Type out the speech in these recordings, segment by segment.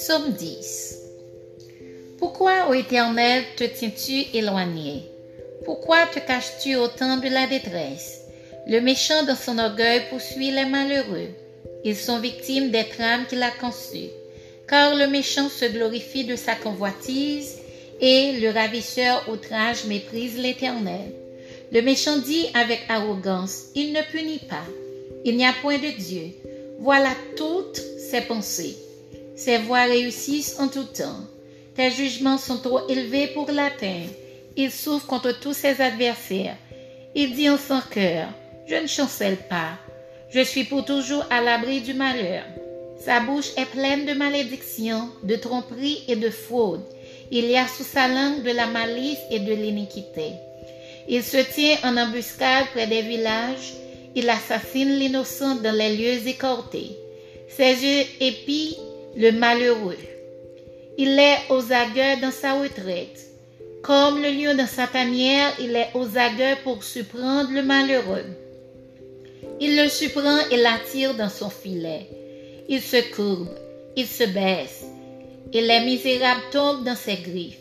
Somme 10. Pourquoi, ô Éternel, te tiens-tu éloigné? Pourquoi te caches-tu autant de la détresse? Le méchant dans son orgueil poursuit les malheureux. Ils sont victimes des trames qu'il a conçues. Car le méchant se glorifie de sa convoitise et le ravisseur outrage méprise l'Éternel. Le méchant dit avec arrogance, il ne punit pas. Il n'y a point de Dieu. Voilà toutes ses pensées. Ses voies réussissent en tout temps. Tes jugements sont trop élevés pour l'atteindre. Il souffre contre tous ses adversaires. Il dit en son cœur, je ne chancelle pas. Je suis pour toujours à l'abri du malheur. Sa bouche est pleine de malédictions, de tromperies et de fraude. Il y a sous sa langue de la malice et de l'iniquité. Il se tient en embuscade près des villages. Il assassine l'innocent dans les lieux écortés. Ses yeux épient le malheureux. Il est aux aguets dans sa retraite. Comme le lion dans sa tanière, il est aux aguets pour surprendre le malheureux. Il le surprend et l'attire dans son filet. Il se courbe, il se baisse, et les misérables tombent dans ses griffes.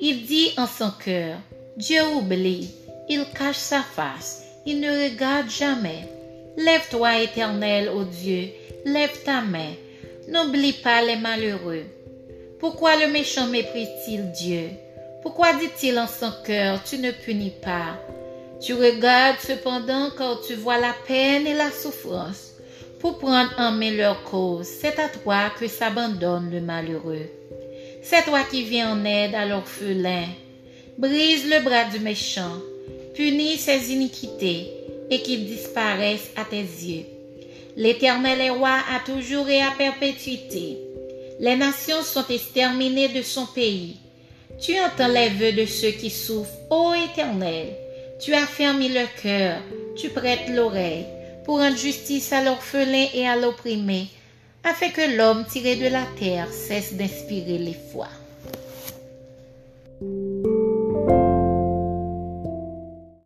Il dit en son cœur, Dieu oublie, il cache sa face, il ne regarde jamais. Lève-toi, éternel, ô Dieu, lève ta main, N'oublie pas les malheureux. Pourquoi le méchant méprise-t-il Dieu? Pourquoi dit-il en son cœur, tu ne punis pas? Tu regardes cependant quand tu vois la peine et la souffrance. Pour prendre en main leur cause, c'est à toi que s'abandonne le malheureux. C'est toi qui viens en aide à l'orphelin. Brise le bras du méchant, punis ses iniquités, et qu'il disparaisse à tes yeux. L'Éternel est roi à toujours et à perpétuité. Les nations sont exterminées de son pays. Tu entends les vœux de ceux qui souffrent, ô Éternel. Tu as fermé le cœur, tu prêtes l'oreille, pour rendre justice à l'orphelin et à l'opprimé, afin que l'homme tiré de la terre cesse d'inspirer les foi.